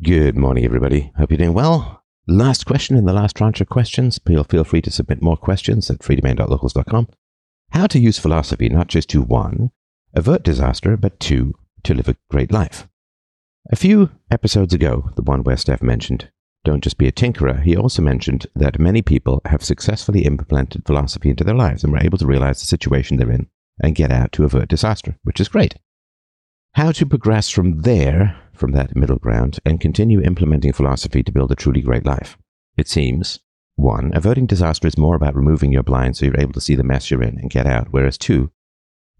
Good morning, everybody. Hope you're doing well. Last question in the last tranche of questions. Feel, feel free to submit more questions at freedomain.locals.com. How to use philosophy not just to one, avert disaster, but two, to live a great life. A few episodes ago, the one where Stef mentioned, don't just be a tinkerer, he also mentioned that many people have successfully implemented philosophy into their lives and were able to realize the situation they're in and get out to avert disaster, which is great. How to progress from there, from that middle ground, and continue implementing philosophy to build a truly great life. It seems, one, averting disaster is more about removing your blind so you're able to see the mess you're in and get out, whereas two,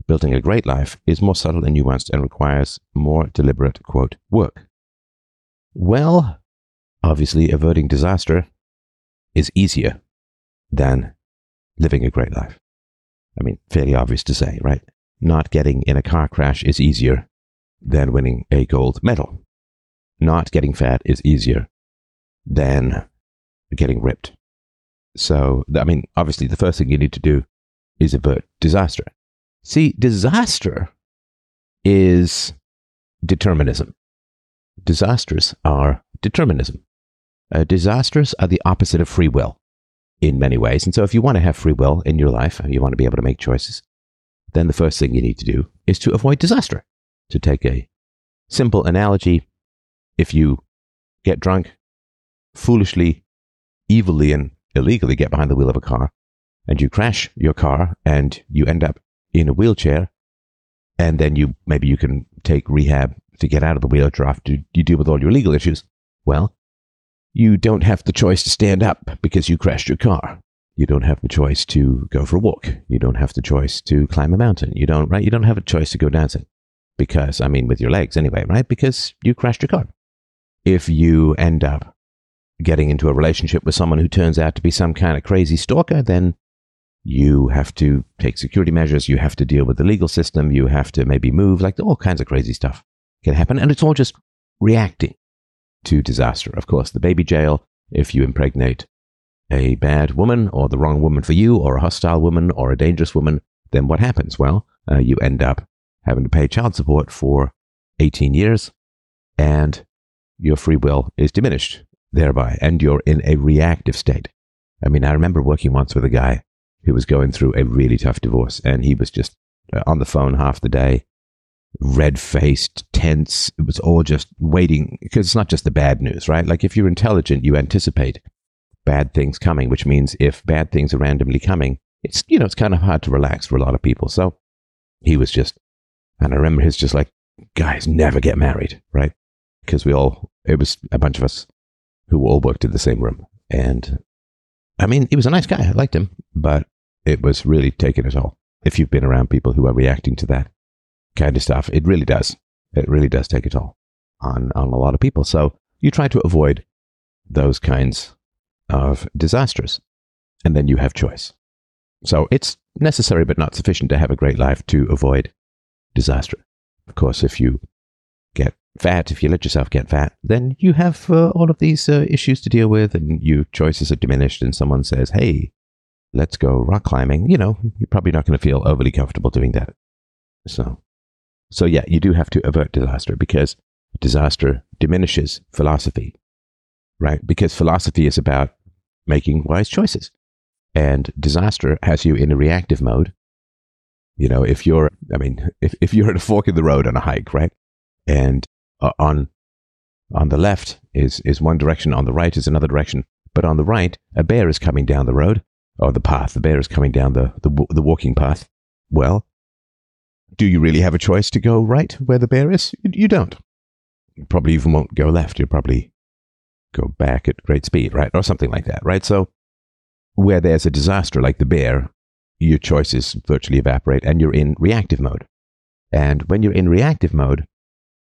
building a great life is more subtle and nuanced and requires more deliberate, quote, work. Well, obviously, averting disaster is easier than living a great life. I mean, fairly obvious to say, right? Not getting in a car crash is easier than winning a gold medal. Not getting fat is easier than getting ripped. So, I mean, obviously, the first thing you need to do is avert disaster. See, disaster is determinism. Disasters are determinism. Uh, disasters are the opposite of free will in many ways. And so, if you want to have free will in your life, you want to be able to make choices, then the first thing you need to do is to avoid disaster. To take a simple analogy, if you get drunk, foolishly, evilly, and illegally get behind the wheel of a car, and you crash your car and you end up in a wheelchair, and then you maybe you can take rehab to get out of the wheelchair after you deal with all your legal issues. Well, you don't have the choice to stand up because you crashed your car. You don't have the choice to go for a walk. You don't have the choice to climb a mountain. You don't, right? You don't have a choice to go dancing because, I mean, with your legs anyway, right? Because you crashed your car. If you end up getting into a relationship with someone who turns out to be some kind of crazy stalker, then you have to take security measures. You have to deal with the legal system. You have to maybe move, like all kinds of crazy stuff can happen. And it's all just reacting to disaster. Of course, the baby jail, if you impregnate a bad woman or the wrong woman for you or a hostile woman or a dangerous woman, then what happens? Well, uh, you end up having to pay child support for 18 years and your free will is diminished thereby and you're in a reactive state. I mean, I remember working once with a guy who was going through a really tough divorce and he was just uh, on the phone half the day red faced, tense. It was all just waiting because it's not just the bad news, right? Like if you're intelligent, you anticipate bad things coming, which means if bad things are randomly coming, it's, you know, it's kind of hard to relax for a lot of people. So he was just, and I remember his just like, guys never get married, right? Because we all, it was a bunch of us who all worked in the same room. And I mean, he was a nice guy. I liked him, but it was really taking it all. If you've been around people who are reacting to that kind of stuff. It really does. It really does take a toll on, on a lot of people. So you try to avoid those kinds of disasters. And then you have choice. So it's necessary but not sufficient to have a great life to avoid disaster. Of course, if you get fat, if you let yourself get fat, then you have uh, all of these uh, issues to deal with and your choices are diminished and someone says, hey, let's go rock climbing. You know, you're probably not going to feel overly comfortable doing that. So so, yeah, you do have to avert disaster because disaster diminishes philosophy, right? Because philosophy is about making wise choices. And disaster has you in a reactive mode. You know, if you're, I mean, if, if you're at a fork in the road on a hike, right? And uh, on, on the left is, is one direction, on the right is another direction. But on the right, a bear is coming down the road or the path. The bear is coming down the, the, the walking path. Well, do you really have a choice to go right where the bear is? You don't. You probably even won't go left. You'll probably go back at great speed, right? Or something like that, right? So, where there's a disaster like the bear, your choices virtually evaporate and you're in reactive mode. And when you're in reactive mode,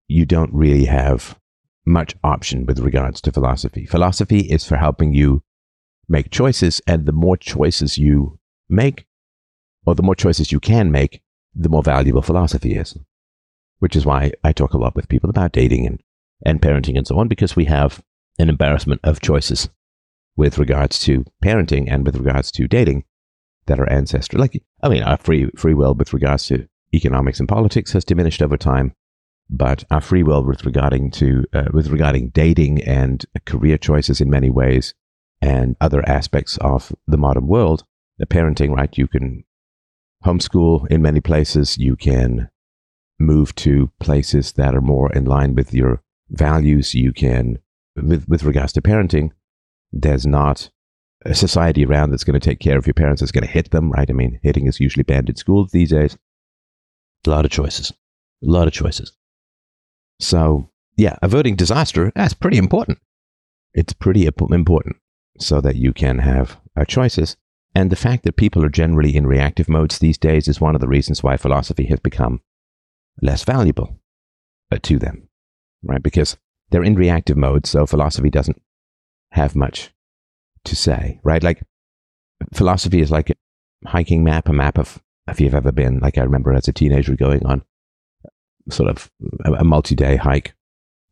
you don't really have much option with regards to philosophy. Philosophy is for helping you make choices, and the more choices you make, or the more choices you can make, the more valuable philosophy is. Which is why I talk a lot with people about dating and, and parenting and so on, because we have an embarrassment of choices with regards to parenting and with regards to dating that are ancestral. Like, I mean, our free, free will with regards to economics and politics has diminished over time. but our free will with regarding to uh, with regarding dating and career choices in many ways and other aspects of the modern world the parenting right you can homeschool in many places you can move to places that are more in line with your values you can with with regards to parenting there's not a society around that's going to take care of your parents that's going to hit them right i mean hitting is usually banned in schools these days a lot of choices a lot of choices so, yeah, averting disaster, that's pretty important. It's pretty important so that you can have uh, choices. And the fact that people are generally in reactive modes these days is one of the reasons why philosophy has become less valuable uh, to them, right? Because they're in reactive mode, so philosophy doesn't have much to say, right? Like philosophy is like a hiking map, a map of if you've ever been, like I remember as a teenager going on sort of a, a multi-day hike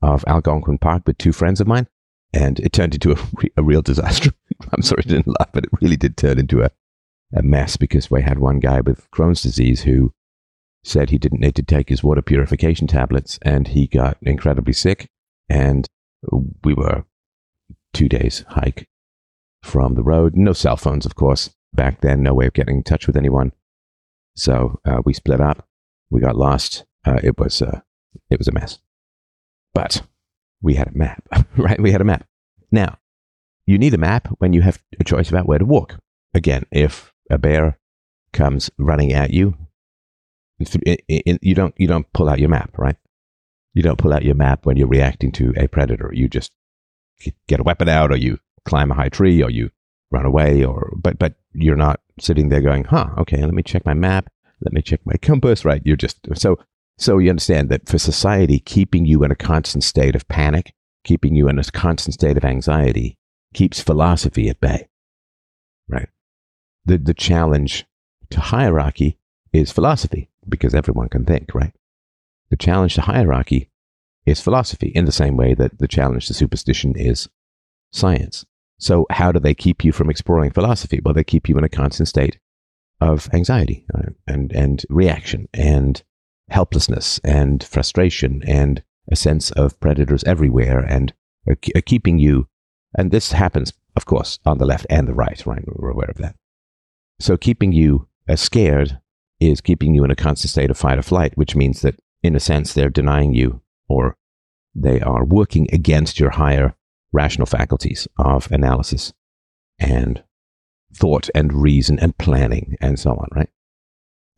of Algonquin Park with two friends of mine, and it turned into a, a real disaster. I'm sorry I didn't laugh, but it really did turn into a, a mess because we had one guy with Crohn's disease who said he didn't need to take his water purification tablets, and he got incredibly sick. And we were two days hike from the road. No cell phones, of course. Back then, no way of getting in touch with anyone. So uh, we split up. We got lost uh, it was uh, it was a mess. But we had a map, right? We had a map. Now, you need a map when you have a choice about where to walk. Again, if a bear comes running at you, you don't you don't pull out your map, right? You don't pull out your map when you're reacting to a predator. You just get a weapon out, or you climb a high tree, or you run away, or but but you're not sitting there going, "Huh, okay, let me check my map, let me check my compass." Right? You're just so so you understand that for society, keeping you in a constant state of panic, keeping you in a constant state of anxiety, keeps philosophy at bay. Right? The, the challenge to hierarchy is philosophy, because everyone can think, right? The challenge to hierarchy is philosophy, in the same way that the challenge to superstition is science. So, how do they keep you from exploring philosophy? Well, they keep you in a constant state of anxiety uh, and, and reaction and helplessness and frustration and a sense of predators everywhere and are, are keeping you, and this happens, of course, on the left and the right, right? We're aware of that. So keeping you scared is keeping you in a constant state of fight or flight, which means that in a sense they're denying you or they are working against your higher rational faculties of analysis and thought and reason and planning and so on, right?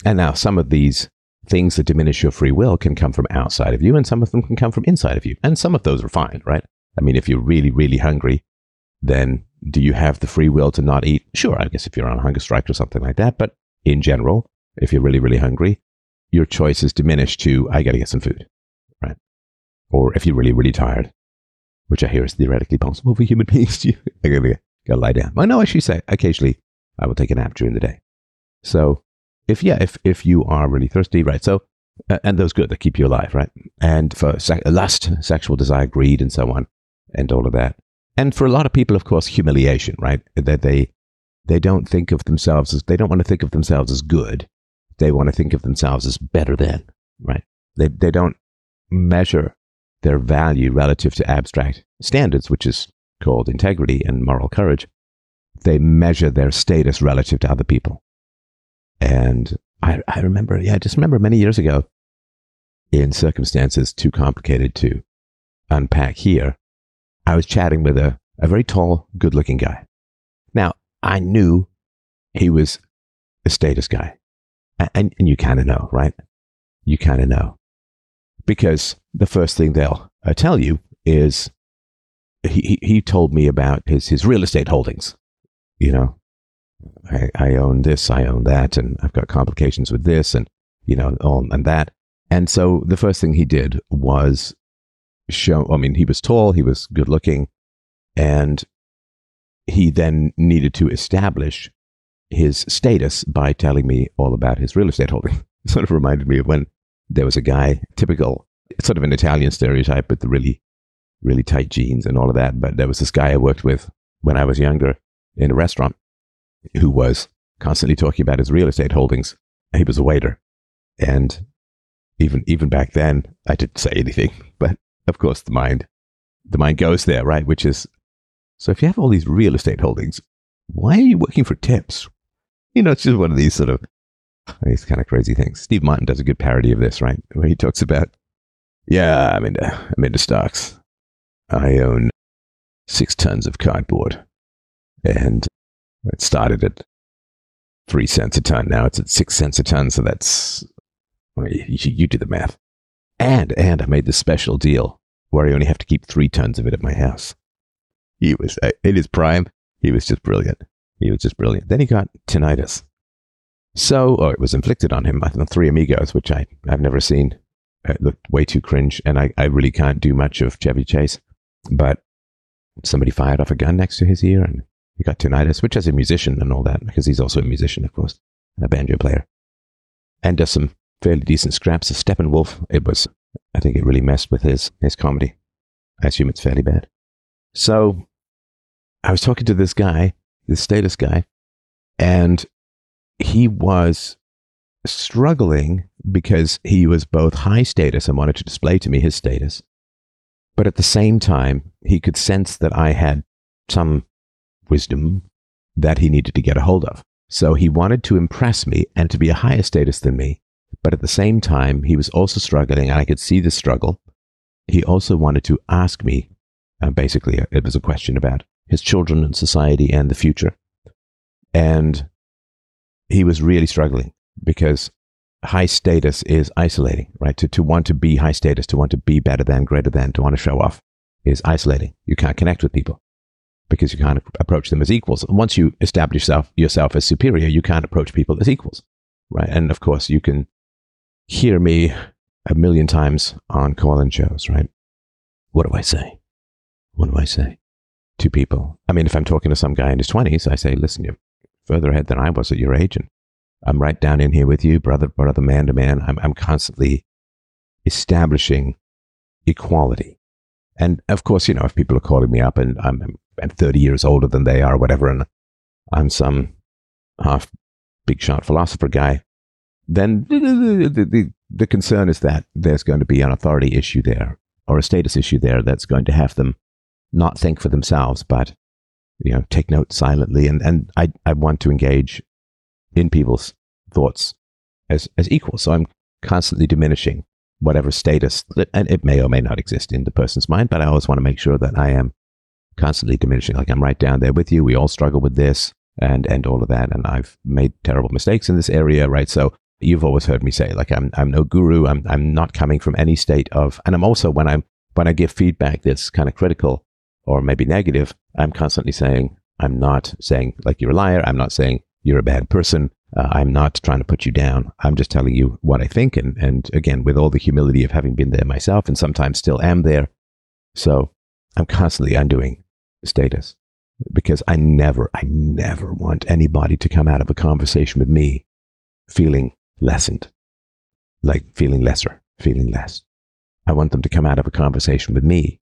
And now some of these things that diminish your free will can come from outside of you, and some of them can come from inside of you. And some of those are fine, right? I mean, if you're really, really hungry, then do you have the free will to not eat? Sure, I guess if you're on a hunger strike or something like that. But in general, if you're really, really hungry, your choice is diminished to, I got to get some food, right? Or if you're really, really tired, which I hear is theoretically possible for human beings, I gotta, gotta lie down. I know I should say occasionally I will take a nap during the day. So if yeah, if if you are really thirsty, right? So uh, and those good that keep you alive, right? And for se- lust, sexual desire, greed, and so on, and all of that. And for a lot of people, of course, humiliation, right? That they they don't think of themselves as they don't want to think of themselves as good. They want to think of themselves as better than, right? They they don't measure their value relative to abstract standards, which is called integrity and moral courage. They measure their status relative to other people. And I, I remember, yeah, I just remember many years ago in circumstances too complicated to unpack here, I was chatting with a, a very tall, good looking guy. Now, I knew he was a status guy. And, and you kind of know, right? You kind of know. Because the first thing they'll uh, tell you is he, he told me about his, his real estate holdings. You know, I, I own this, I own that, and I've got complications with this, and you know, all and that. And so the first thing he did was show. I mean, he was tall, he was good looking, and he then needed to establish his status by telling me all about his real estate holding. Sort of reminded me of when there was a guy, typical, sort of an Italian stereotype with the really, really tight jeans and all of that. But there was this guy I worked with when I was younger in a restaurant who was constantly talking about his real estate holdings. He was a waiter. And even even back then, I didn't say anything. But of course, the mind, the mind goes there, right? Which is so. If you have all these real estate holdings, why are you working for tips? You know, it's just one of these sort of these kind of crazy things. Steve Martin does a good parody of this, right? Where he talks about, yeah, I'm into I'm into stocks. I own six tons of cardboard, and it started at three cents a ton. Now it's at six cents a ton. So that's, well, you, you do the math. And, and I made this special deal where I only have to keep three tons of it at my house. He was, uh, in his prime, he was just brilliant. He was just brilliant. Then he got tinnitus. So, or it was inflicted on him by the Three Amigos, which I, I've never seen. It looked way too cringe, and I, I really can't do much of Chevy Chase. But somebody fired off a gun next to his ear, and he got tinnitus, which as a musician and all that, because he's also a musician, of course, a banjo player, and does some fairly decent scraps of Steppenwolf. It was, I think it really messed with his, his comedy. I assume it's fairly bad. So I was talking to this guy, this status guy, and he was struggling because he was both high status and wanted to display to me his status. But at the same time, he could sense that I had some wisdom that he needed to get a hold of. So he wanted to impress me and to be a higher status than me. But at the same time, he was also struggling, and I could see the struggle. He also wanted to ask me, uh, basically, uh, it was a question about his children and society and the future. And he was really struggling because high status is isolating, right? To, to want to be high status, to want to be better than, greater than, to want to show off is isolating. You can't connect with people because you can't approach them as equals. Once you establish yourself, yourself as superior, you can't approach people as equals, right? And of course, you can hear me a million times on call-in shows, right? What do I say? What do I say to people? I mean, if I'm talking to some guy in his 20s, I say, listen, you're further ahead than I was at your age, and I'm right down in here with you, brother, brother, man to man. I'm, I'm constantly establishing equality. And of course, you know, if people are calling me up and I'm I'm 30 years older than they are, whatever, and I'm some half big shot philosopher guy, then the, the, the, the concern is that there's going to be an authority issue there or a status issue there that's going to have them not think for themselves, but you know, take notes silently. And, and I, I want to engage in people's thoughts as, as equal. So I'm constantly diminishing whatever status, that, and it may or may not exist in the person's mind, but I always want to make sure that I am constantly diminishing. Like I'm right down there with you. We all struggle with this and and all of that. And I've made terrible mistakes in this area, right? So you've always heard me say, like I'm I'm no guru. I'm I'm not coming from any state of and I'm also when I'm when I give feedback that's kind of critical or maybe negative, I'm constantly saying, I'm not saying like you're a liar. I'm not saying you're a bad person. Uh, I'm not trying to put you down. I'm just telling you what I think. And, and again, with all the humility of having been there myself and sometimes still am there. So I'm constantly undoing status because I never, I never want anybody to come out of a conversation with me feeling lessened, like feeling lesser, feeling less. I want them to come out of a conversation with me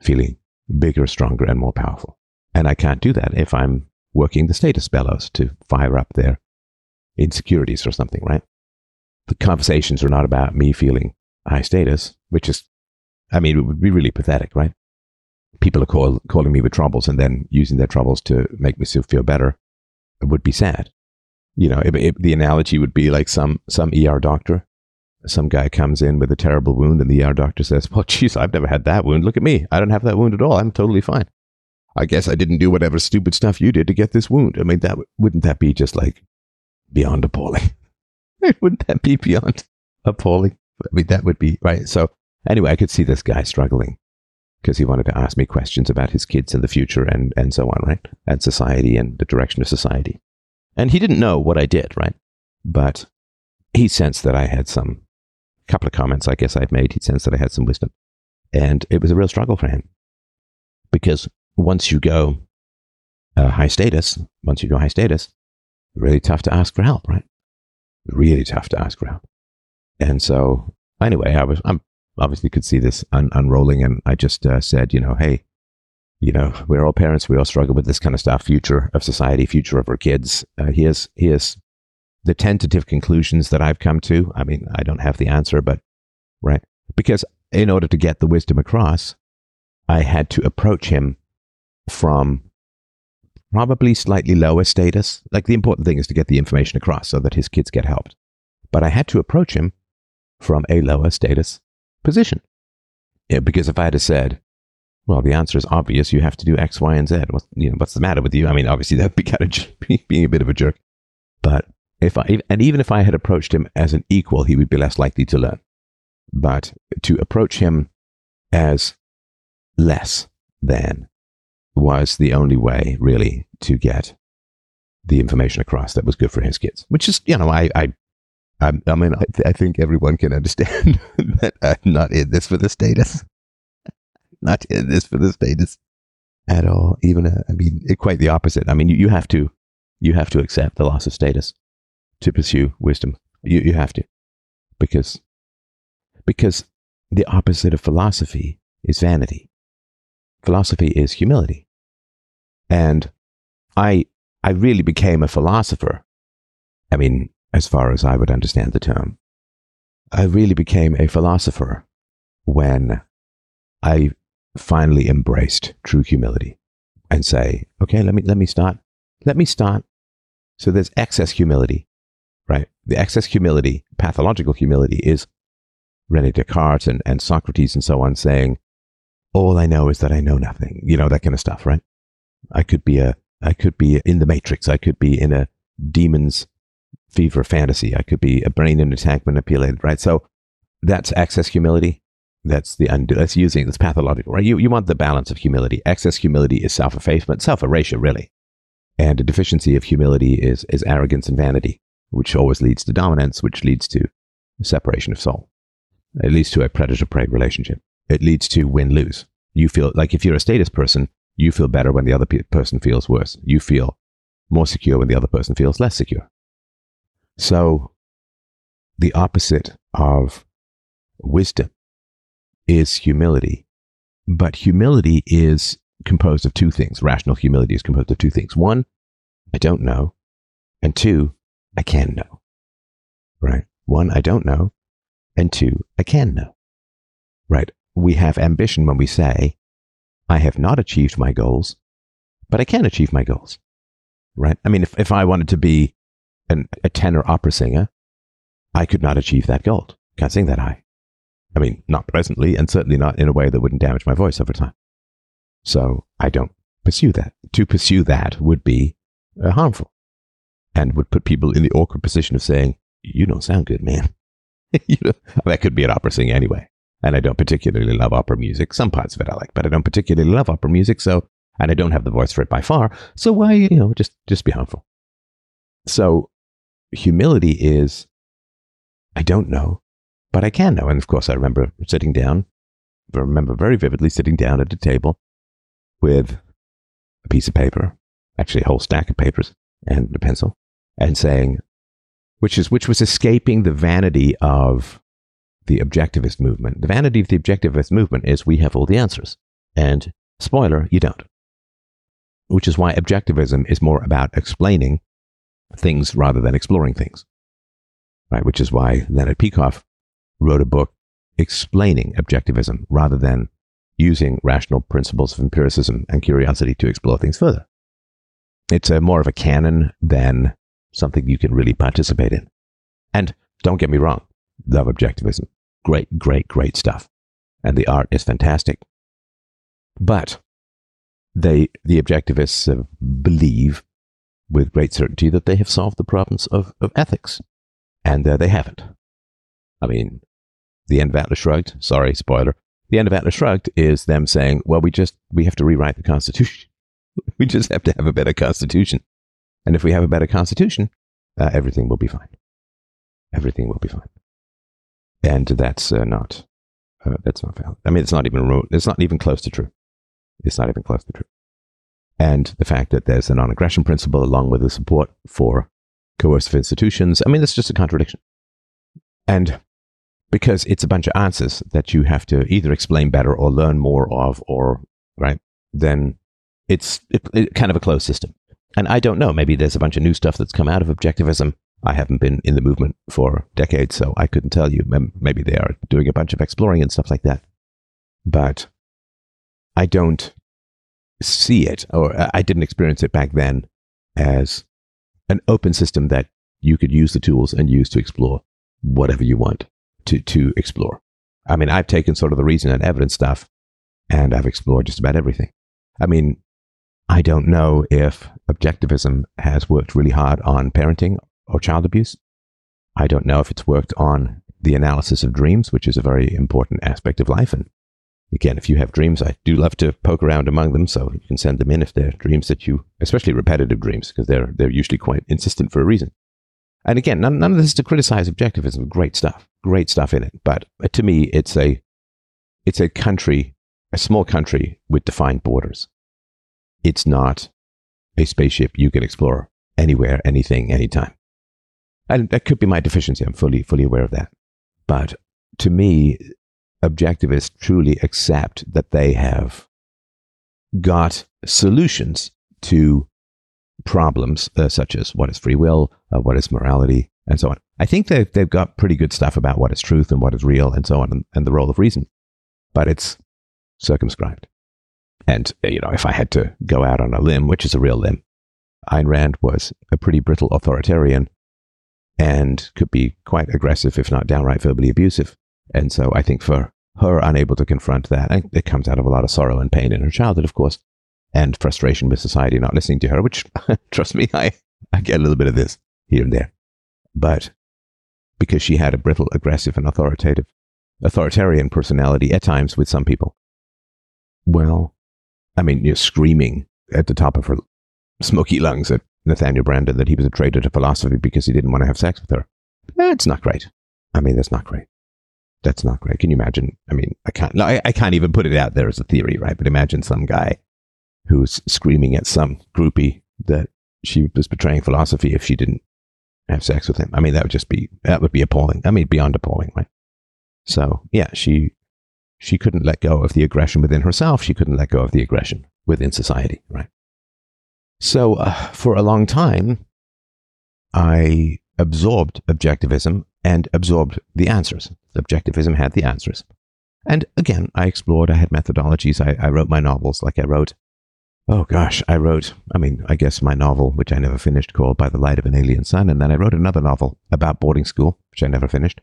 feeling bigger, stronger, and more powerful. And I can't do that if I'm working the status bellows to fire up their insecurities or something, right? The conversations are not about me feeling high status, which is, I mean, it would be really pathetic, right? people are call, calling me with troubles and then using their troubles to make me feel better it would be sad. You know, it, it, the analogy would be like some, some ER doctor. Some guy comes in with a terrible wound and the ER doctor says, well, geez, I've never had that wound. Look at me. I don't have that wound at all. I'm totally fine. I guess I didn't do whatever stupid stuff you did to get this wound. I mean, that wouldn't that be just like beyond appalling? wouldn't that be beyond appalling? I mean, that would be right. So anyway, I could see this guy struggling because he wanted to ask me questions about his kids and the future and, and so on, right? And society and the direction of society. And he didn't know what I did, right? But he sensed that I had some couple of comments I guess I'd made. He sensed that I had some wisdom. And it was a real struggle for him because once you go uh, high status, once you go high status, really tough to ask for help, right? Really tough to ask for help. And so anyway, I was, I'm obviously could see this un- unrolling. And I just uh, said, you know, hey, you know, we're all parents. We all struggle with this kind of stuff. Future of society, future of our kids. Uh, here's here's the tentative conclusions that I've come to. I mean, I don't have the answer, but right because in order to get the wisdom across, I had to approach him from probably slightly lower status. Like the important thing is to get the information across so that his kids get helped. But I had to approach him from a lower status position. Yeah, because if I had said, well, the answer is obvious. You have to do X, Y, and Z. What's, you know, what's the matter with you? I mean, obviously that'd be kind of being a bit of a jerk. But if I, and even if I had approached him as an equal, he would be less likely to learn. But to approach him as less than was the only way, really, to get the information across that was good for his kids. Which is, you know, I, I, I, I mean, I, th- I think everyone can understand that I'm not in this for the status not in this for the status at all. Even, uh, I mean, it, quite the opposite. I mean, you, you have to, you have to accept the loss of status to pursue wisdom. You, you have to, because, because the opposite of philosophy is vanity. Philosophy is humility. And I, I really became a philosopher. I mean, as far as I would understand the term, I really became a philosopher when I finally embraced true humility and say, okay, let me, let me start. Let me start. So there's excess humility, right? The excess humility, pathological humility is Rene Descartes and, and Socrates and so on saying, all I know is that I know nothing, you know, that kind of stuff, right? I could be a, I could be in the matrix. I could be in a demon's fever fantasy. I could be a brain in a tank manipulated, right? So that's excess humility. That's the undo. That's using. That's pathological, right? You you want the balance of humility. Excess humility is self-effacement, self-erasure, really, and a deficiency of humility is is arrogance and vanity, which always leads to dominance, which leads to separation of soul. It leads to a predator-prey relationship. It leads to win-lose. You feel like if you're a status person, you feel better when the other pe- person feels worse. You feel more secure when the other person feels less secure. So, the opposite of wisdom is humility. But humility is composed of two things. Rational humility is composed of two things. One, I don't know. And two, I can know. Right? One, I don't know. And two, I can know. Right? We have ambition when we say, I have not achieved my goals, but I can achieve my goals. Right? I mean, if, if I wanted to be an, a tenor opera singer, I could not achieve that goal. Can't sing that high. I mean, not presently, and certainly not in a way that wouldn't damage my voice over time. So I don't pursue that. To pursue that would be uh, harmful and would put people in the awkward position of saying, You don't sound good, man. you know, that could be an opera singer anyway. And I don't particularly love opera music. Some parts of it I like, but I don't particularly love opera music. So, and I don't have the voice for it by far. So why, you know, just, just be harmful. So humility is, I don't know. But I can know. And of course, I remember sitting down, I remember very vividly sitting down at a table with a piece of paper, actually a whole stack of papers and a pencil, and saying, which is which was escaping the vanity of the objectivist movement. The vanity of the objectivist movement is we have all the answers. And spoiler, you don't. Which is why objectivism is more about explaining things rather than exploring things. Right? Which is why Leonard Peikoff wrote a book explaining objectivism rather than using rational principles of empiricism and curiosity to explore things further. It's a more of a canon than something you can really participate in. And don't get me wrong, love objectivism. Great, great, great stuff. And the art is fantastic. But they, the objectivists uh, believe with great certainty that they have solved the problems of, of ethics. And uh, they haven't. I mean, the end of Atlas Shrugged, sorry, spoiler. The end of Atlas Shrugged is them saying, well, we just, we have to rewrite the Constitution. we just have to have a better Constitution. And if we have a better Constitution, uh, everything will be fine. Everything will be fine. And that's uh, not, uh, that's not valid. I mean, it's not even, it's not even close to true. It's not even close to true. And the fact that there's a non-aggression principle along with the support for coercive institutions, I mean, it's just a contradiction. And because it's a bunch of answers that you have to either explain better or learn more of, or right, then it's it, it, kind of a closed system. And I don't know, maybe there's a bunch of new stuff that's come out of objectivism I haven't been in the movement for decades, so I couldn't tell you. Maybe they are doing a bunch of exploring and stuff like that. But I don't see it, or I didn't experience it back then as an open system that you could use the tools and use to explore whatever you want to, to explore. I mean, I've taken sort of the reason and evidence stuff and I've explored just about everything. I mean, I don't know if objectivism has worked really hard on parenting or child abuse. I don't know if it's worked on the analysis of dreams, which is a very important aspect of life. And again, if you have dreams, I do love to poke around among them. So you can send them in if they're dreams that you, especially repetitive dreams, because they're, they're usually quite insistent for a reason. And again, none, none of this is to criticize objectivism. Great stuff, great stuff in it. But uh, to me, it's a, it's a country, a small country with defined borders. It's not a spaceship you can explore anywhere, anything, anytime. And that could be my deficiency. I'm fully, fully aware of that. But to me, objectivists truly accept that they have got solutions to problems uh, such as what is free will, uh, what is morality, and so on. I think they've, they've got pretty good stuff about what is truth and what is real and so on, and, and the role of reason. But it's circumscribed. And, uh, you know, if I had to go out on a limb, which is a real limb, Ayn Rand was a pretty brittle authoritarian and could be quite aggressive, if not downright verbally abusive. And so I think for her unable to confront that, and it comes out of a lot of sorrow and pain in her childhood, of course, and frustration with society not listening to her, which, trust me, I, I get a little bit of this here and there. But because she had a brittle, aggressive, and authoritative, authoritarian personality at times with some people, well, I mean, you're screaming at the top of her smoky lungs at Nathaniel Branden that he was a traitor to philosophy because he didn't want to have sex with her. That's not great. I mean, that's not great. That's not great. Can you imagine? I mean, I can't. I, I can't even put it out there as a theory, right? But imagine some guy who's screaming at some groupie that she was betraying philosophy if she didn't have sex with him. I mean, that would just be that would be appalling. I mean, beyond appalling, right? So yeah, she she couldn't let go of the aggression within herself. She couldn't let go of the aggression within society, right? So uh, for a long time, I absorbed objectivism and absorbed the answers. Objectivism had the answers. And again, I explored, I had methodologies, I, I wrote my novels like I wrote. Oh gosh, I wrote, I mean, I guess my novel, which I never finished, called By the Light of an Alien Sun. And then I wrote another novel about boarding school, which I never finished.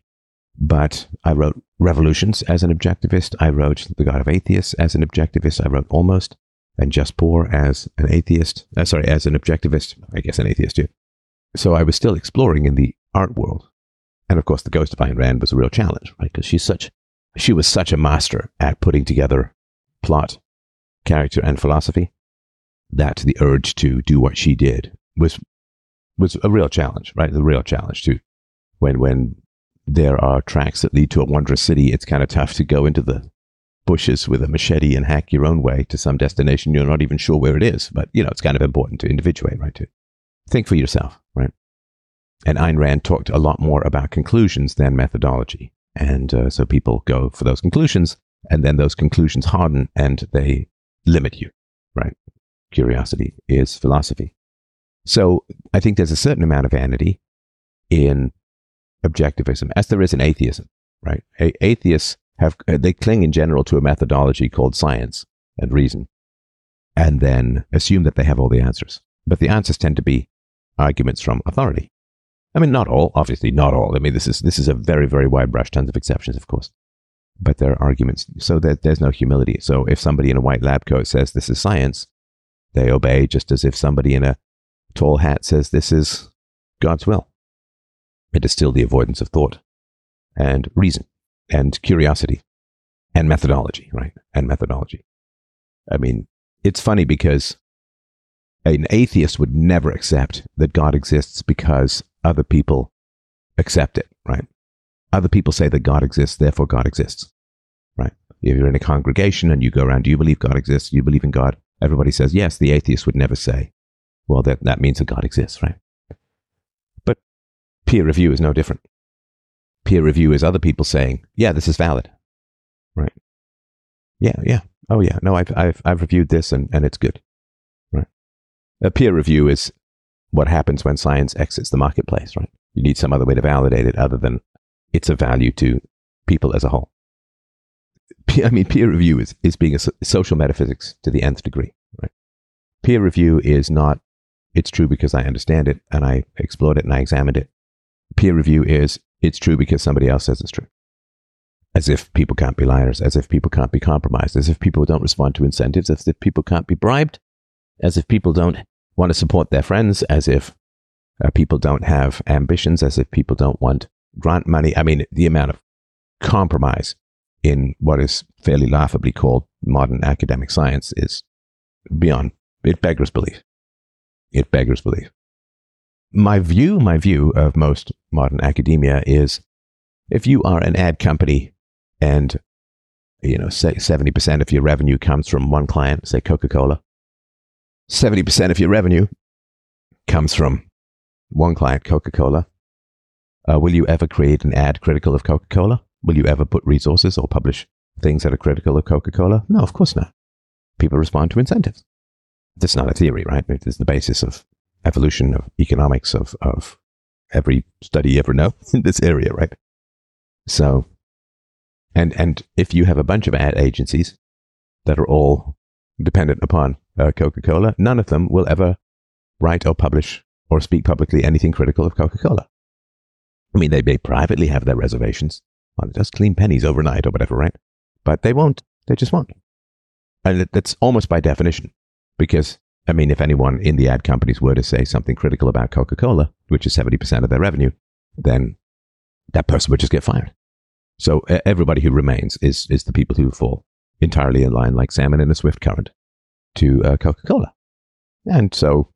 But I wrote Revolutions as an objectivist. I wrote The God of Atheists as an objectivist. I wrote Almost and Just Poor as an atheist. Uh, sorry, as an objectivist. I guess an atheist too. So I was still exploring in the art world. And of course, the Ghost of Ayn Rand was a real challenge, right? Because she's such, she was such a master at putting together plot, character, and philosophy that the urge to do what she did was was a real challenge, right? The real challenge too. When when there are tracks that lead to a wondrous city, it's kind of tough to go into the bushes with a machete and hack your own way to some destination you're not even sure where it is. But you know, it's kind of important to individuate, right? To think for yourself, right? And Ayn Rand talked a lot more about conclusions than methodology. And uh, so people go for those conclusions, and then those conclusions harden and they limit you, right? Curiosity is philosophy. So I think there's a certain amount of vanity in objectivism, as there is in atheism, right? A- atheists have, uh, they cling in general to a methodology called science and reason, and then assume that they have all the answers. But the answers tend to be arguments from authority. I mean, not all, obviously, not all. I mean, this is this is a very, very wide brush, tons of exceptions, of course. But there are arguments, so that there's no humility. So if somebody in a white lab coat says this is science, they obey just as if somebody in a tall hat says this is God's will. It is still the avoidance of thought and reason and curiosity and methodology, right? And methodology. I mean, it's funny because an atheist would never accept that God exists because other people accept it, right? Other people say that God exists, therefore God exists, right? If you're in a congregation and you go around, do you believe God exists? Do you believe in God? Everybody says yes. The atheist would never say, well, that, that means that God exists, right? Peer review is no different. Peer review is other people saying, yeah, this is valid, right? Yeah, yeah. Oh, yeah. No, I've, I've, I've reviewed this and, and it's good, right? A peer review is what happens when science exits the marketplace, right? You need some other way to validate it other than it's a value to people as a whole. I mean, peer review is, is being a social metaphysics to the nth degree. Right? Peer review is not, it's true because I understand it and I explored it and I examined it. Peer review is, it's true because somebody else says it's true. As if people can't be liars, as if people can't be compromised, as if people don't respond to incentives, as if people can't be bribed, as if people don't want to support their friends, as if uh, people don't have ambitions, as if people don't want grant money. I mean, the amount of compromise in what is fairly laughably called modern academic science is beyond, it beggars belief. It beggars belief. My view, my view of most modern academia is if you are an ad company and, you know, say 70% of your revenue comes from one client, say Coca-Cola, 70% of your revenue comes from one client, Coca-Cola. Uh, will you ever create an ad critical of Coca-Cola? Will you ever put resources or publish things that are critical of Coca Cola? No, of course not. People respond to incentives. That's not a theory, right? It is the basis of evolution of economics of, of every study you ever know in this area, right? So, and, and if you have a bunch of ad agencies that are all dependent upon uh, Coca Cola, none of them will ever write or publish or speak publicly anything critical of Coca Cola. I mean, they may privately have their reservations, well, just clean pennies overnight or whatever, right? But they won't. They just won't. And that's almost by definition. Because, I mean, if anyone in the ad companies were to say something critical about Coca Cola, which is 70% of their revenue, then that person would just get fired. So everybody who remains is, is the people who fall entirely in line like salmon in a swift current to uh, Coca Cola. And so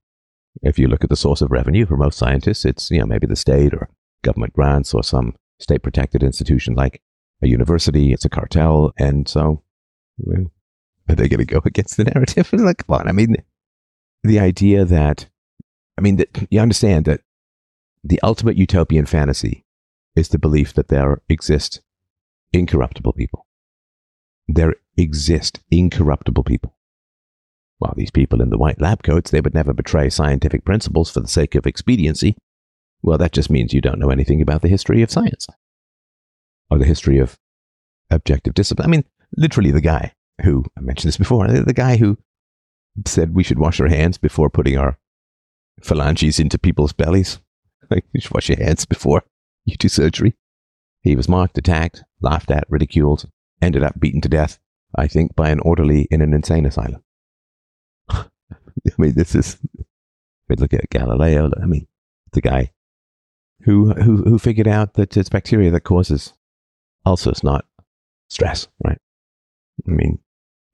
if you look at the source of revenue for most scientists, it's, you know, maybe the state or government grants or some state protected institution like a university. It's a cartel. And so well, are they going to go against the narrative? like, come on. I mean, the idea that, I mean, that you understand that the ultimate utopian fantasy is the belief that there exist incorruptible people. There exist incorruptible people. While these people in the white lab coats, they would never betray scientific principles for the sake of expediency. Well, that just means you don't know anything about the history of science or the history of objective discipline. I mean, literally the guy who, I mentioned this before, the guy who said we should wash our hands before putting our phalanges into people's bellies. Like, you should wash your hands before you do surgery. He was mocked, attacked, laughed at, ridiculed, ended up beaten to death, I think, by an orderly in an insane asylum. I mean, this is, mean, look at Galileo. I mean, the guy who, who, who figured out that it's bacteria that causes ulcers, not stress, right? I mean,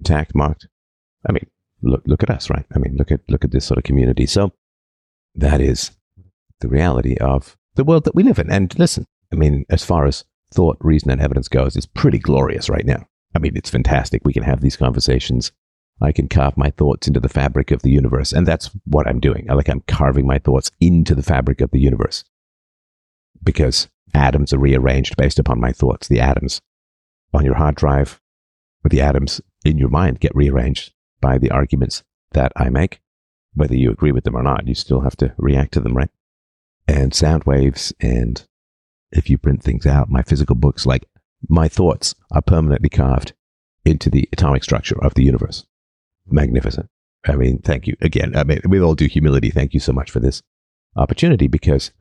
attacked, marked. I mean, look, look at us, right? I mean, look at, look at this sort of community. So that is the reality of the world that we live in. And listen, I mean, as far as thought, reason, and evidence goes, it's pretty glorious right now. I mean, it's fantastic. We can have these conversations. I can carve my thoughts into the fabric of the universe. And that's what I'm doing. Like I'm carving my thoughts into the fabric of the universe because atoms are rearranged based upon my thoughts. The atoms on your hard drive or the atoms in your mind get rearranged by the arguments that I make. Whether you agree with them or not, you still have to react to them, right? And sound waves, and if you print things out, my physical books, like my thoughts are permanently carved into the atomic structure of the universe. Magnificent. I mean, thank you again. I mean, with all due humility, thank you so much for this opportunity because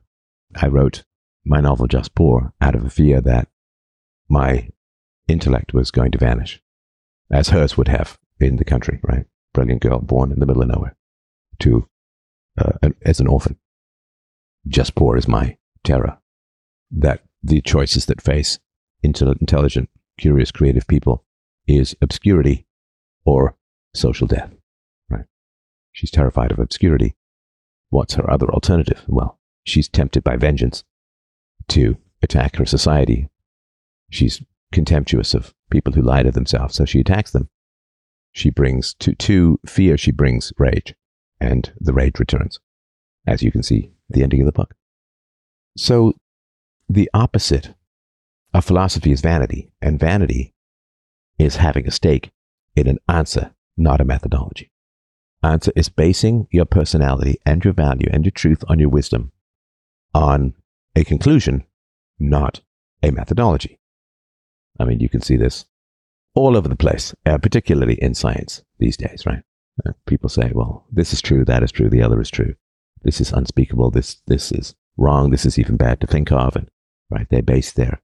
I wrote my novel Just Poor out of a fear that my intellect was going to vanish, as hers would have in the country, right? Brilliant girl born in the middle of nowhere to uh, an, as an orphan. Just poor is my terror that the choices that face intelligent, curious, creative people is obscurity or social death, right? She's terrified of obscurity. What's her other alternative? Well, she's tempted by vengeance to attack her society. She's contemptuous of people who lie to themselves, so she attacks them. She brings to, to fear, she brings rage, and the rage returns, as you can see the ending of the book. So, the opposite of philosophy is vanity, and vanity is having a stake in an answer, not a methodology. Answer is basing your personality and your value and your truth on your wisdom on a conclusion, not a methodology. I mean, you can see this all over the place, uh, particularly in science these days, right? Uh, people say, well, this is true, that is true, the other is true. This is unspeakable, this, this is wrong, this is even bad to think of. And, right, they base their,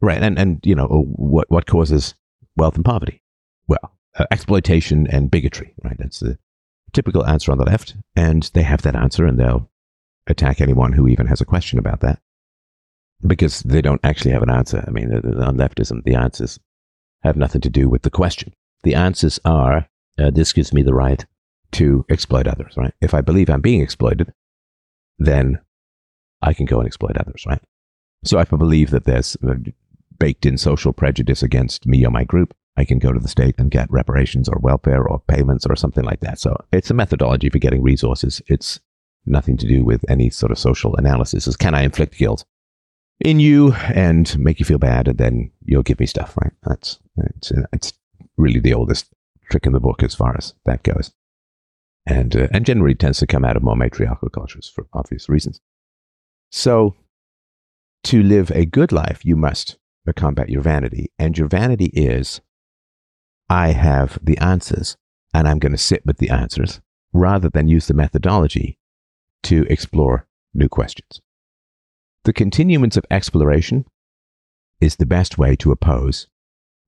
right, and, and, you know, what, what causes wealth and poverty? Well, uh, exploitation and bigotry, right? That's the typical answer on the left. And they have that answer and they'll attack anyone who even has a question about that because they don't actually have an answer. I mean, on leftism, the answers have nothing to do with the question. The answers are uh, this gives me the right to exploit others, right? If I believe I'm being exploited, then I can go and exploit others, right? So if I believe that there's baked in social prejudice against me or my group, I can go to the state and get reparations or welfare or payments or something like that. So it's a methodology for getting resources. It's nothing to do with any sort of social analysis. Is can I inflict guilt in you and make you feel bad, and then you'll give me stuff, right? That's it's it's really the oldest trick in the book as far as that goes, and uh, and generally tends to come out of more matriarchal cultures for obvious reasons. So, to live a good life, you must combat your vanity, and your vanity is, I have the answers, and I'm going to sit with the answers rather than use the methodology to explore new questions. The continuance of exploration is the best way to oppose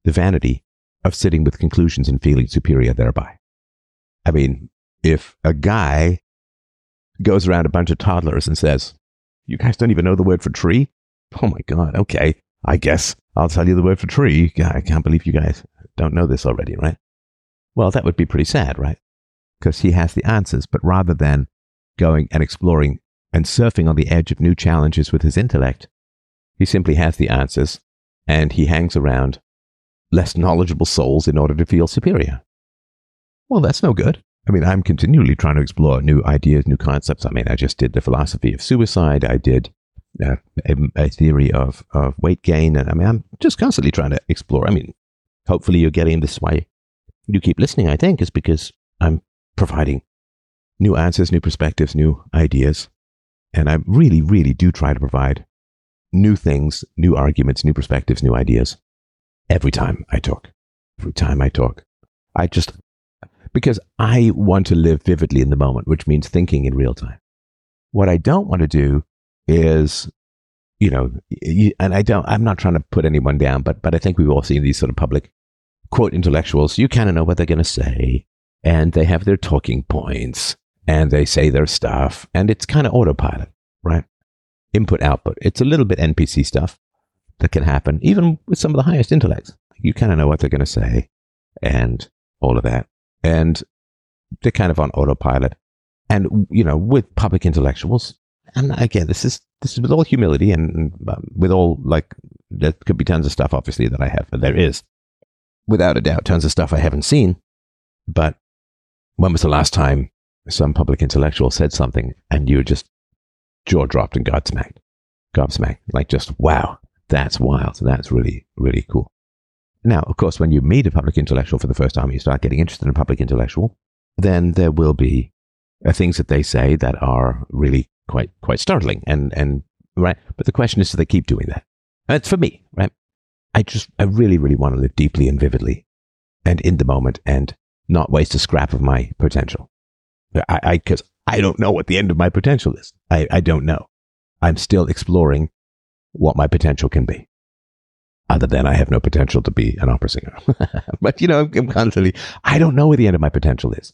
the vanity of sitting with conclusions and feeling superior thereby. I mean, if a guy goes around a bunch of toddlers and says, You guys don't even know the word for tree? Oh my God, okay, I guess I'll tell you the word for tree. I can't believe you guys don't know this already, right? Well, that would be pretty sad, right? Because he has the answers, but rather than going and exploring and surfing on the edge of new challenges with his intellect. He simply has the answers, and he hangs around less knowledgeable souls in order to feel superior. Well, that's no good. I mean, I'm continually trying to explore new ideas, new concepts. I mean, I just did the philosophy of suicide. I did uh, a, a, theory of, of weight gain. And I mean, I'm just constantly trying to explore. I mean, hopefully you're getting this why you keep listening, I think, is because I'm providing new answers, new perspectives, new ideas. And I really, really do try to provide new things, new arguments, new perspectives, new ideas every time I talk. Every time I talk. I just, because I want to live vividly in the moment, which means thinking in real time. What I don't want to do is, you know, and I don't, I'm not trying to put anyone down, but, but I think we've all seen these sort of public quote intellectuals. You kind of know what they're going to say and they have their talking points and they say their stuff, and it's kind of autopilot, right? Input output. It's a little bit NPC stuff that can happen, even with some of the highest intellects. You kind of know what they're going to say, and all of that, and they're kind of on autopilot. And you know, with public intellectuals, and again, this is this is with all humility and um, with all like there could be tons of stuff, obviously, that I have, but there is, without a doubt, tons of stuff I haven't seen. But when was the last time some public intellectual said something and you were just jaw dropped and gobsmacked, gobsmacked, like just wow, that's wild. That's really really cool. Now, of course, when you meet a public intellectual for the first time, you start getting interested in a public intellectual, then there will be uh, things that they say that are really quite quite startling and and right. But the question is, do they keep doing that? It's for me, right? I just I really really want to live deeply and vividly, and in the moment, and not waste a scrap of my potential. I, I, because I, I, don't know what the end of my potential is. I, I don't know. I'm still exploring what my potential can be. Other than I have no potential to be an opera singer. but, you know, I'm, constantly, I don't know where the end of my potential is.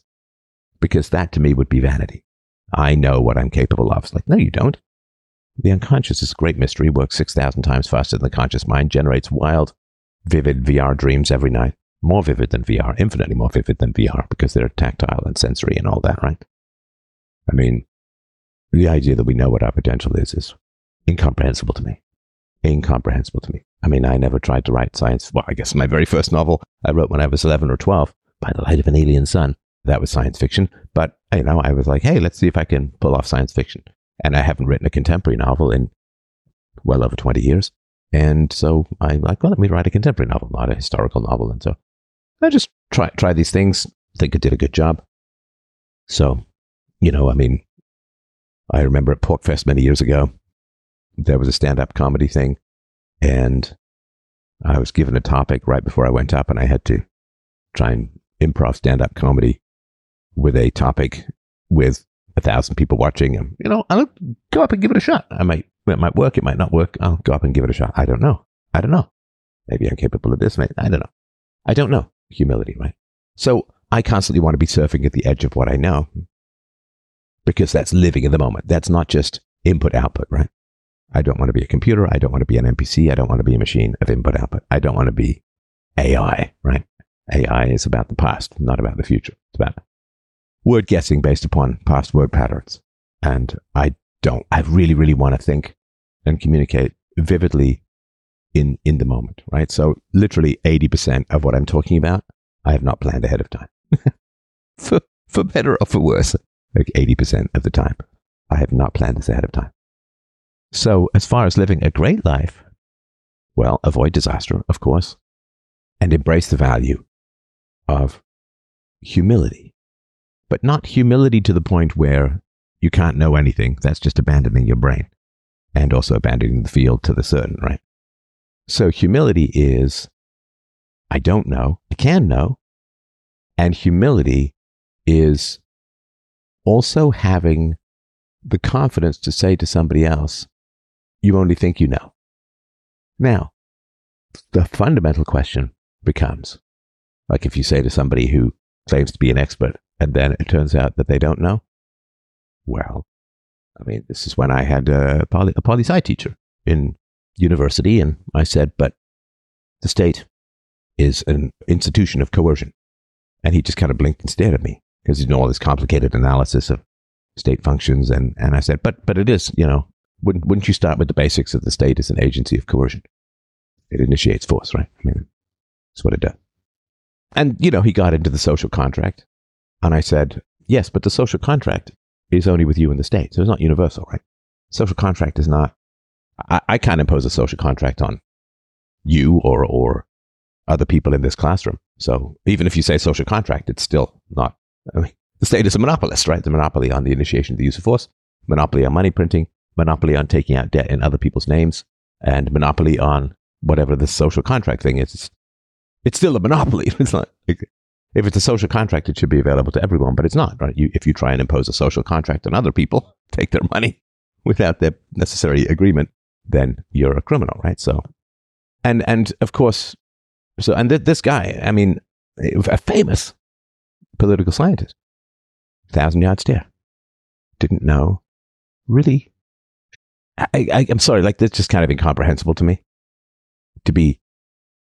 Because that to me would be vanity. I know what I'm capable of. It's like, no, you don't. The unconscious is a great mystery, works 6,000 times faster than the conscious mind, generates wild, vivid VR dreams every night more vivid than VR, infinitely more vivid than VR because they're tactile and sensory and all that, right? I mean, the idea that we know what our potential is is incomprehensible to me. Incomprehensible to me. I mean, I never tried to write science. Well, I guess my very first novel I wrote when I was 11 or 12, By the Light of an Alien Sun. That was science fiction. But, you know, I was like, hey, let's see if I can pull off science fiction. And I haven't written a contemporary novel in well over 20 years. And so I'm like, well, let me write a contemporary novel, not a historical novel. And so I just try try these things. Think I did a good job. So, you know, I mean, I remember at PorcFest many years ago, there was a stand up comedy thing, and I was given a topic right before I went up, and I had to try and improv stand up comedy with a topic with a thousand people watching. And, you know, I'll go up and give it a shot. I might, it might work, it might not work. I'll go up and give it a shot. I don't know. I don't know. Maybe I'm capable of this. Maybe, I don't know. I don't know. Humility, right? So I constantly want to be surfing at the edge of what I know because that's living in the moment. That's not just input output, right? I don't want to be a computer. I don't want to be an NPC. I don't want to be a machine of input output. I don't want to be AI, right? AI is about the past, not about the future. It's about word guessing based upon past word patterns. And I don't, I really, really want to think and communicate vividly in, in the moment, right? So literally 80% of what I'm talking about, I have not planned ahead of time. for, for better or for worse, like 80% of the time, I have not planned this ahead of time. So as far as living a great life, well, avoid disaster, of course, and embrace the value of humility. But not humility to the point where you can't know anything. That's just abandoning your brain and also abandoning the field to the certain, right? So humility is I don't know, I can know. And humility is also having the confidence to say to somebody else, you only think you know. Now, the fundamental question becomes like if you say to somebody who claims to be an expert and then it turns out that they don't know, well, I mean, this is when I had a poli, a poli sci teacher in university, and I said, but the state is an institution of coercion. And he just kind of blinked and stared at me because he did all this complicated analysis of state functions. And, and I said, but, but it is, you know, wouldn't, wouldn't you start with the basics of the state as an agency of coercion? It initiates force, right? I mean, that's what it does. And, you know, he got into the social contract. And I said, yes, but the social contract is only with you and the state. So it's not universal, right? Social contract is not, I, I can't impose a social contract on you or, or other people in this classroom. So even if you say social contract, it's still not, I mean, the state is a monopolist, right? The monopoly on the initiation of the use of force, monopoly on money printing, monopoly on taking out debt in other people's names, and monopoly on whatever the social contract thing is. It's still a monopoly. It's not. If it's a social contract, it should be available to everyone, but it's not. Right? You, if you try and impose a social contract on other people, take their money without their necessary agreement, then you're a criminal, right? So, and and of course, so and th- this guy, I mean, a famous political scientist, thousand yard stare, didn't know, really. I, I, I'm sorry, like that's just kind of incomprehensible to me. To be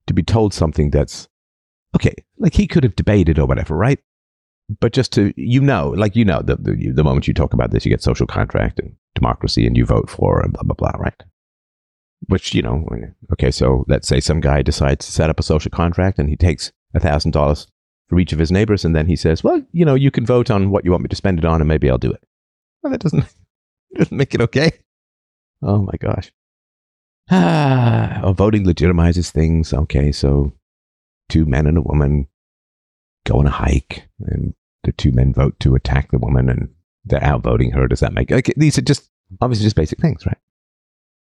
to be told something that's okay, like he could have debated or whatever, right? But just to, you know, like you know, the, the, the moment you talk about this, you get social contract and democracy and you vote for and blah, blah, blah, right? Which, you know, okay, so let's say some guy decides to set up a social contract and he takes a $1,000 for each of his neighbors and then he says, well, you know, you can vote on what you want me to spend it on and maybe I'll do it. Well, that doesn't, doesn't make it okay. Oh my gosh. Ah, oh, voting legitimizes things. Okay, so two men and a woman go on a hike, and the two men vote to attack the woman, and they're outvoting her. Does that make okay? These are just obviously just basic things, right?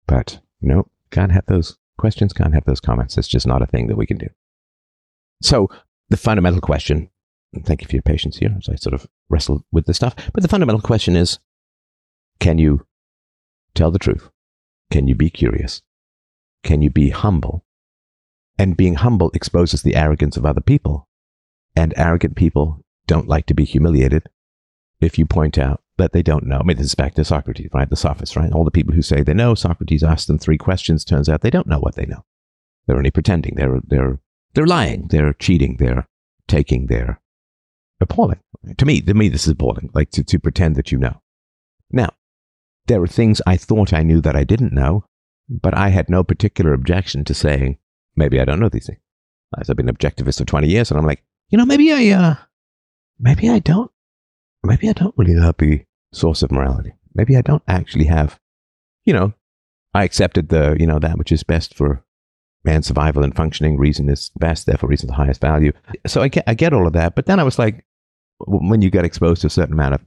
But no, can't have those questions. Can't have those comments. It's just not a thing that we can do. So the fundamental question. thank you for your patience here as I sort of wrestle with this stuff. But the fundamental question is: Can you tell the truth? Can you be curious? Can you be humble? And being humble exposes the arrogance of other people. And arrogant people don't like to be humiliated if you point out that they don't know. I mean, this is back to Socrates, right? The sophists, right? All the people who say they know, Socrates asked them three questions. Turns out they don't know what they know. They're only pretending. They're, they're, they're lying. They're cheating. They're taking. They're appalling. To me, to me, this is appalling. Like to, to pretend that you know. Now, there are things I thought I knew that I didn't know, but I had no particular objection to saying, maybe I don't know these things. I've been an objectivist for 20 years, and I'm like, you know, maybe I, uh, maybe I don't, maybe I don't really have the source of morality. Maybe I don't actually have, you know, I accepted the, you know, that which is best for man's survival and functioning. Reason is best, therefore reason is the highest value. So I get, I get all of that. But then I was like, when you get exposed to a certain amount of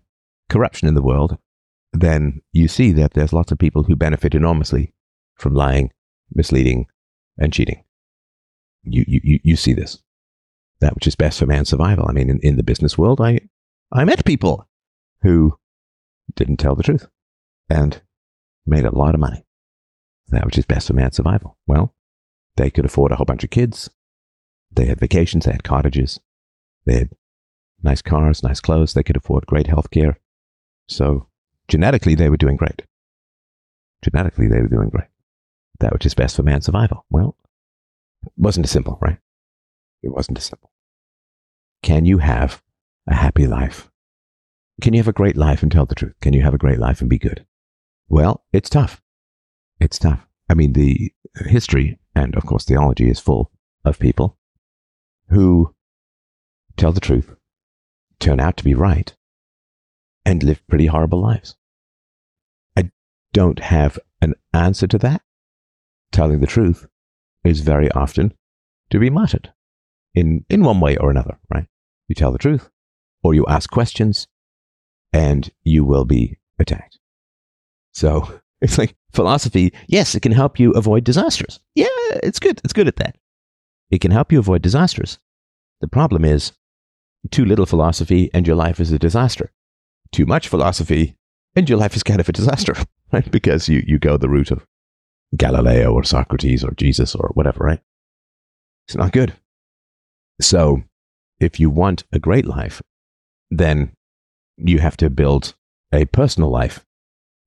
corruption in the world, then you see that there's lots of people who benefit enormously from lying, misleading, and cheating. You, you, you see this. That which is best for man's survival. I mean, in, in the business world, I, I met people who didn't tell the truth and made a lot of money. That which is best for man's survival. Well, they could afford a whole bunch of kids. They had vacations, they had cottages, they had nice cars, nice clothes, they could afford great health care. So genetically, they were doing great. Genetically, they were doing great. That which is best for man's survival. Well, it wasn't as simple, right? It wasn't as simple. Can you have a happy life? Can you have a great life and tell the truth? Can you have a great life and be good? Well, it's tough. It's tough. I mean, the history and, of course, theology is full of people who tell the truth, turn out to be right, and live pretty horrible lives. Don't have an answer to that. Telling the truth is very often to be muttered in, in one way or another, right? You tell the truth, or you ask questions, and you will be attacked. So it's like philosophy, yes, it can help you avoid disasters. Yeah, it's good. It's good at that. It can help you avoid disasters. The problem is too little philosophy and your life is a disaster. Too much philosophy and your life is kind of a disaster, right? Because you, you go the route of Galileo or Socrates or Jesus or whatever, right? It's not good. So if you want a great life, then you have to build a personal life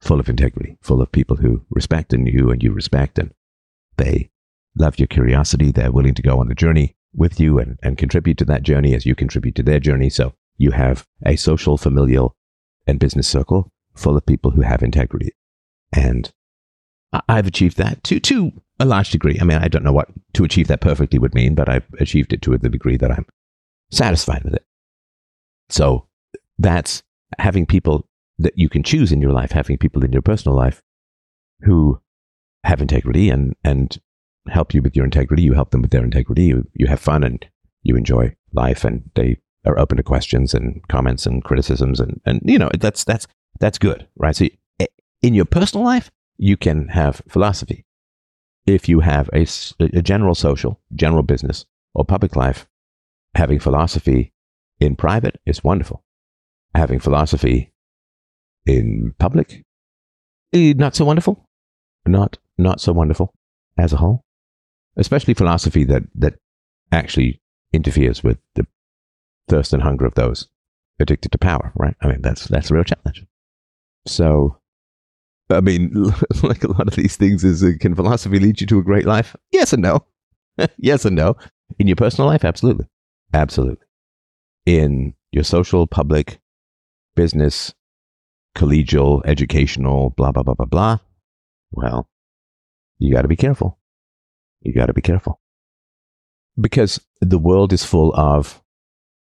full of integrity, full of people who respect and you and you respect and they love your curiosity. They're willing to go on the journey with you and, and contribute to that journey as you contribute to their journey. So you have a social, familial, and business circle full of people who have integrity. And I've achieved that to, to a large degree. I mean, I don't know what to achieve that perfectly would mean, but I've achieved it to the degree that I'm satisfied with it. So that's having people that you can choose in your life, having people in your personal life who have integrity and, and help you with your integrity. You help them with their integrity. You, you have fun and you enjoy life and they are open to questions and comments and criticisms. And, and you know, that's, that's, that's good, right? So in your personal life, you can have philosophy. If you have a, a general social, general business or public life, having philosophy in private is wonderful. Having philosophy in public, eh, not so wonderful. Not, not so wonderful as a whole especially philosophy that, that actually interferes with the thirst and hunger of those addicted to power, right? I mean, that's, that's a real challenge. So, I mean, like a lot of these things is, uh, can philosophy lead you to a great life? Yes and no. yes and no. In your personal life, absolutely. Absolutely. In your social, public, business, collegial, educational, blah, blah, blah, blah, blah. Well, you got to be careful you got to be careful. Because the world is full of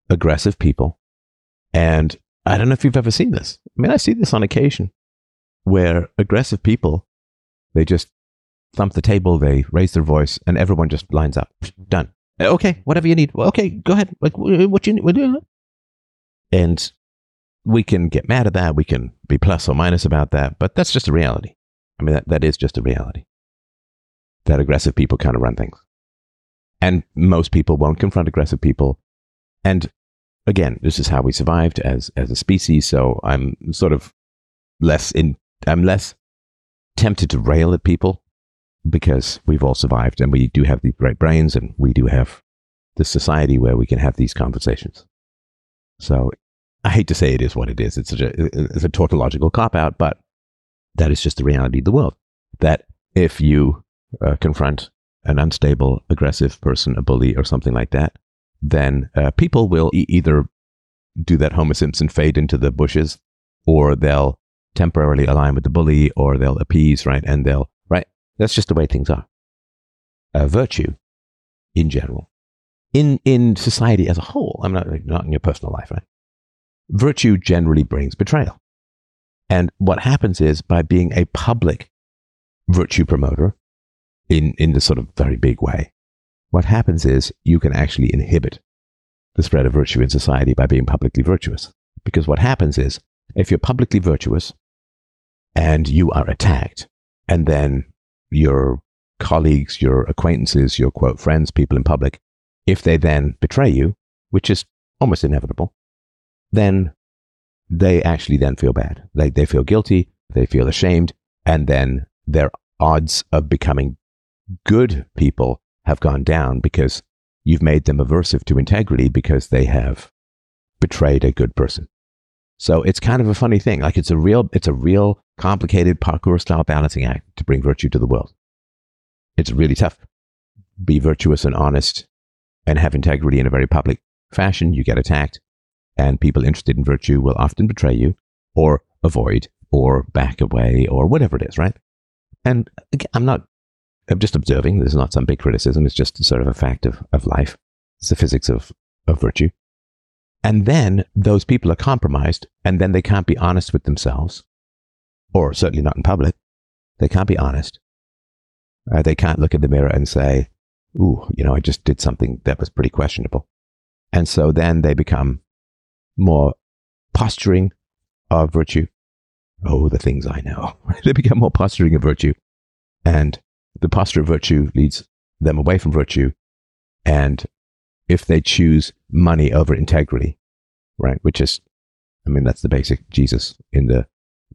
aggressive people. And I don't know if you've ever seen this. I mean, I see this on occasion where aggressive people, they just thump the table, they raise their voice, and everyone just lines up. Done. Uh, okay, whatever you need. Okay, go ahead. Like, what you need. And we can get mad at that. We can be plus or minus about that, but that's just a reality. I mean, that, that is just a reality that aggressive people kind of run things. And most people won't confront aggressive people. And again, this is how we survived as, as a species. So I'm sort of less in, I'm less tempted to rail at people because we've all survived and we do have these great brains and we do have the society where we can have these conversations. So I hate to say it is what it is. It's such a, it's a tautological cop out, but that is just the reality of the world. That if you uh, confront an unstable, aggressive person, a bully, or something like that, then uh, people will e- either do that Homer Simpson fade into the bushes, or they'll temporarily align with the bully, or they'll appease, right? And they'll, right? That's just the way things are. Uh, virtue, in general, in in society as a whole. I'm not not in your personal life, right? Virtue generally brings betrayal, and what happens is by being a public virtue promoter, in, in the sort of very big way. What happens is you can actually inhibit the spread of virtue in society by being publicly virtuous. Because what happens is, if you're publicly virtuous, and you are attacked, and then your colleagues, your acquaintances, your quote friends, people in public, if they then betray you, which is almost inevitable, then they actually then feel bad. They, they feel guilty, they feel ashamed, and then their odds of becoming good people have gone down because you've made them aversive to integrity because they have betrayed a good person. So it's kind of a funny thing. Like it's a real, it's a real complicated parkour style balancing act to bring virtue to the world. It's really tough. Be virtuous and honest and have integrity in a very public fashion. You get attacked and people interested in virtue will often betray you or avoid or back away or whatever it is, right? And again, I'm not, I'm just observing. This is not some big criticism. It's just sort of a fact of, of life. It's the physics of, of virtue. And then those people are compromised and then they can't be honest with themselves or certainly not in public. They can't be honest. Uh, they can't look in the mirror and say, ooh, you know, I just did something that was pretty questionable. And so then they become more posturing of virtue. Oh, the things I know. they become more posturing of virtue. And the posture of virtue leads them away from virtue. And if they choose money over integrity, right, which is, I mean, that's the basic Jesus in the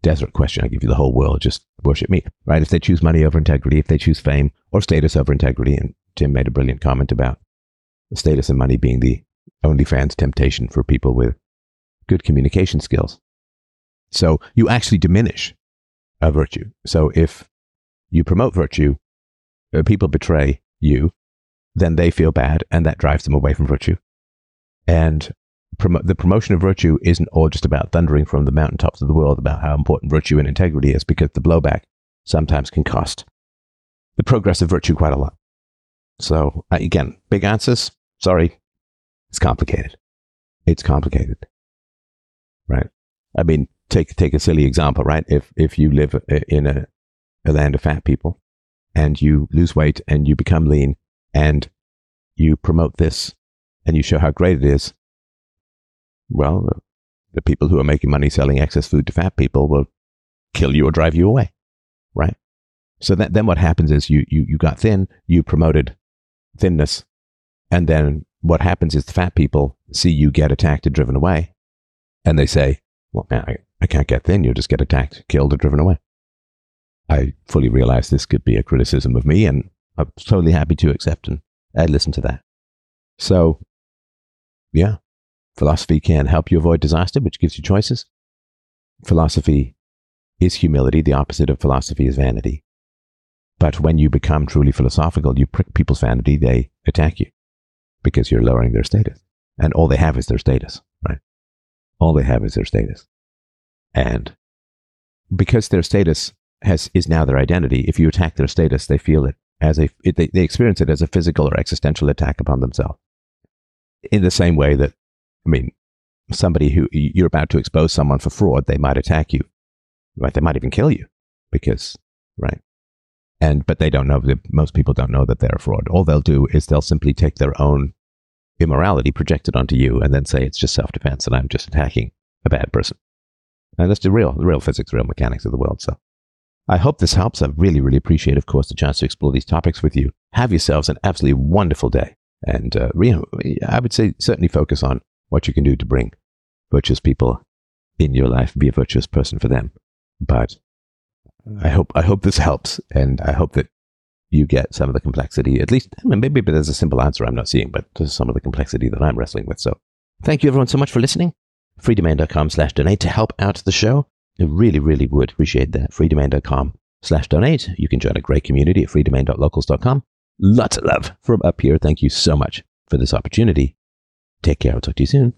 desert question. I give you the whole world, just worship me, right? If they choose money over integrity, if they choose fame or status over integrity, and Tim made a brilliant comment about status and money being the OnlyFans temptation for people with good communication skills. So you actually diminish a virtue. So if you promote virtue, uh, people betray you, then they feel bad and that drives them away from virtue. And the promotion of virtue isn't all just about thundering from the mountaintops of the world about how important virtue and integrity is because the blowback sometimes can cost the progress of virtue quite a lot. So uh, again, big answers. Sorry. It's complicated. It's complicated right? I mean, take take a silly example, right? If if you live in a, a land of fat people and you lose weight and you become lean and you promote this and you show how great it is, well, the people who are making money selling excess food to fat people will kill you or drive you away, right? So that, then what happens is you, you, you got thin, you promoted thinness, and then what happens is the fat people see you get attacked and driven away, and they say, well, man, I, I can't get thin. You'll just get attacked, killed, or driven away. I fully realize this could be a criticism of me, and I'm totally happy to accept and listen to that. So, yeah, philosophy can help you avoid disaster, which gives you choices. Philosophy is humility. The opposite of philosophy is vanity. But when you become truly philosophical, you prick people's vanity, they attack you because you're lowering their status. And all they have is their status, right? all they have is their status. And because their status has is now their identity, if you attack their status, they feel it as a it, they, they experience it as a physical or existential attack upon themselves. In the same way that, I mean, somebody who you're about to expose someone for fraud, they might attack you, right? They might even kill you because, right? And but they don't know that most people don't know that they're a fraud. All they'll do is they'll simply take their own immorality projected onto you and then say it's just self defense and I'm just attacking a bad person. And that's the real, the real physics, the real mechanics of the world. So I hope this helps. I really, really appreciate, of course, the chance to explore these topics with you. Have yourselves an absolutely wonderful day. And, uh, I would say certainly focus on what you can do to bring virtuous people in your life, be a virtuous person for them. But I hope, I hope this helps. And I hope that you get some of the complexity. At least, I mean, maybe there's a simple answer I'm not seeing, but there's some of the complexity that I'm wrestling with. So thank you everyone so much for listening. freedomain.com slash donate to help out the show. I really, really would appreciate that. freedomain.com slash donate. You can join a great community at freedomain.locals.com. Lots of love from up here. Thank you so much for this opportunity. Take care. I'll talk to you soon.